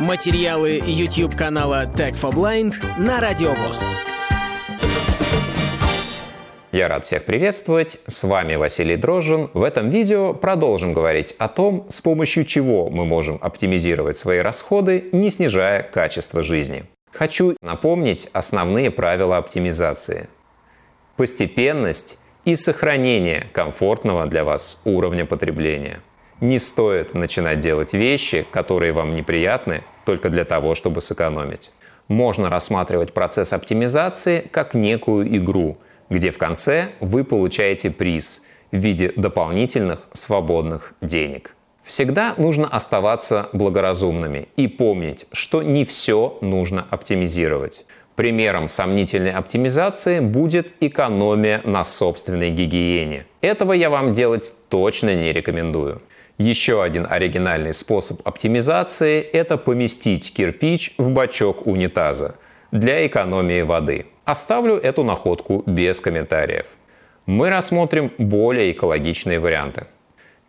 Материалы YouTube канала Tech for Blind на Радиовоз. Я рад всех приветствовать. С вами Василий Дрожжин. В этом видео продолжим говорить о том, с помощью чего мы можем оптимизировать свои расходы, не снижая качество жизни. Хочу напомнить основные правила оптимизации. Постепенность и сохранение комфортного для вас уровня потребления. Не стоит начинать делать вещи, которые вам неприятны, только для того, чтобы сэкономить. Можно рассматривать процесс оптимизации как некую игру, где в конце вы получаете приз в виде дополнительных свободных денег. Всегда нужно оставаться благоразумными и помнить, что не все нужно оптимизировать. Примером сомнительной оптимизации будет экономия на собственной гигиене. Этого я вам делать точно не рекомендую. Еще один оригинальный способ оптимизации – это поместить кирпич в бачок унитаза для экономии воды. Оставлю эту находку без комментариев. Мы рассмотрим более экологичные варианты.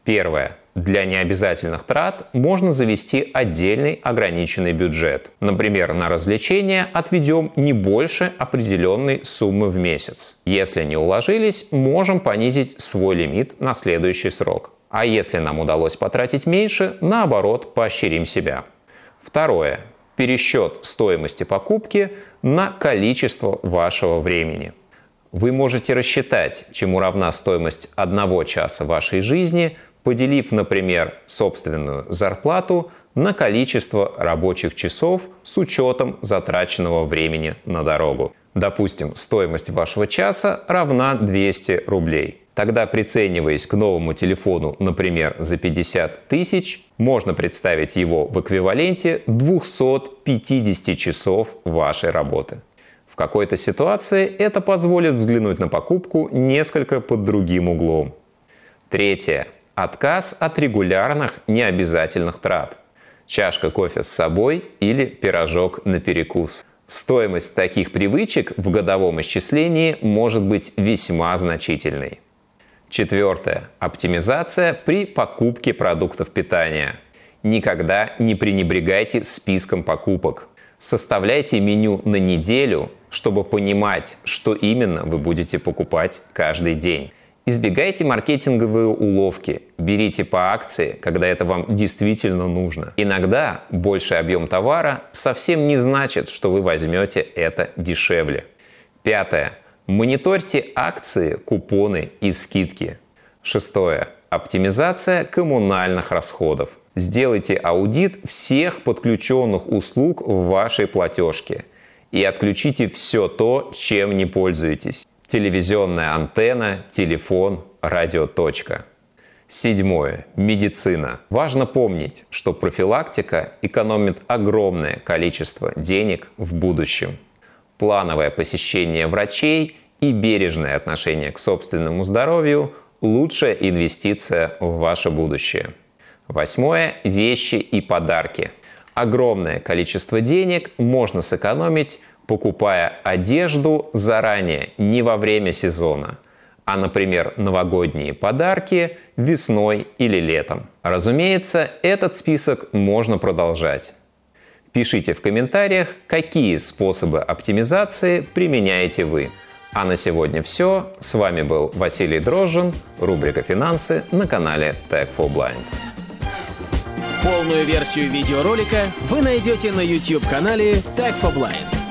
Первое. Для необязательных трат можно завести отдельный ограниченный бюджет. Например, на развлечения отведем не больше определенной суммы в месяц. Если не уложились, можем понизить свой лимит на следующий срок. А если нам удалось потратить меньше, наоборот, поощрим себя. Второе. Пересчет стоимости покупки на количество вашего времени. Вы можете рассчитать, чему равна стоимость одного часа вашей жизни, поделив, например, собственную зарплату на количество рабочих часов с учетом затраченного времени на дорогу. Допустим, стоимость вашего часа равна 200 рублей. Тогда, прицениваясь к новому телефону, например, за 50 тысяч, можно представить его в эквиваленте 250 часов вашей работы. В какой-то ситуации это позволит взглянуть на покупку несколько под другим углом. Третье. Отказ от регулярных необязательных трат. Чашка кофе с собой или пирожок на перекус. Стоимость таких привычек в годовом исчислении может быть весьма значительной. Четвертое. Оптимизация при покупке продуктов питания. Никогда не пренебрегайте списком покупок. Составляйте меню на неделю, чтобы понимать, что именно вы будете покупать каждый день. Избегайте маркетинговые уловки. Берите по акции, когда это вам действительно нужно. Иногда больший объем товара совсем не значит, что вы возьмете это дешевле. Пятое. Мониторьте акции, купоны и скидки. Шестое. Оптимизация коммунальных расходов. Сделайте аудит всех подключенных услуг в вашей платежке и отключите все то, чем не пользуетесь. Телевизионная антенна, телефон, радиоточка. Седьмое. Медицина. Важно помнить, что профилактика экономит огромное количество денег в будущем плановое посещение врачей и бережное отношение к собственному здоровью – лучшая инвестиция в ваше будущее. Восьмое – вещи и подарки. Огромное количество денег можно сэкономить, покупая одежду заранее, не во время сезона, а, например, новогодние подарки весной или летом. Разумеется, этот список можно продолжать. Пишите в комментариях, какие способы оптимизации применяете вы. А на сегодня все. С вами был Василий Дрожжин, рубрика «Финансы» на канале Tech for Blind. Полную версию видеоролика вы найдете на YouTube-канале Tech for Blind.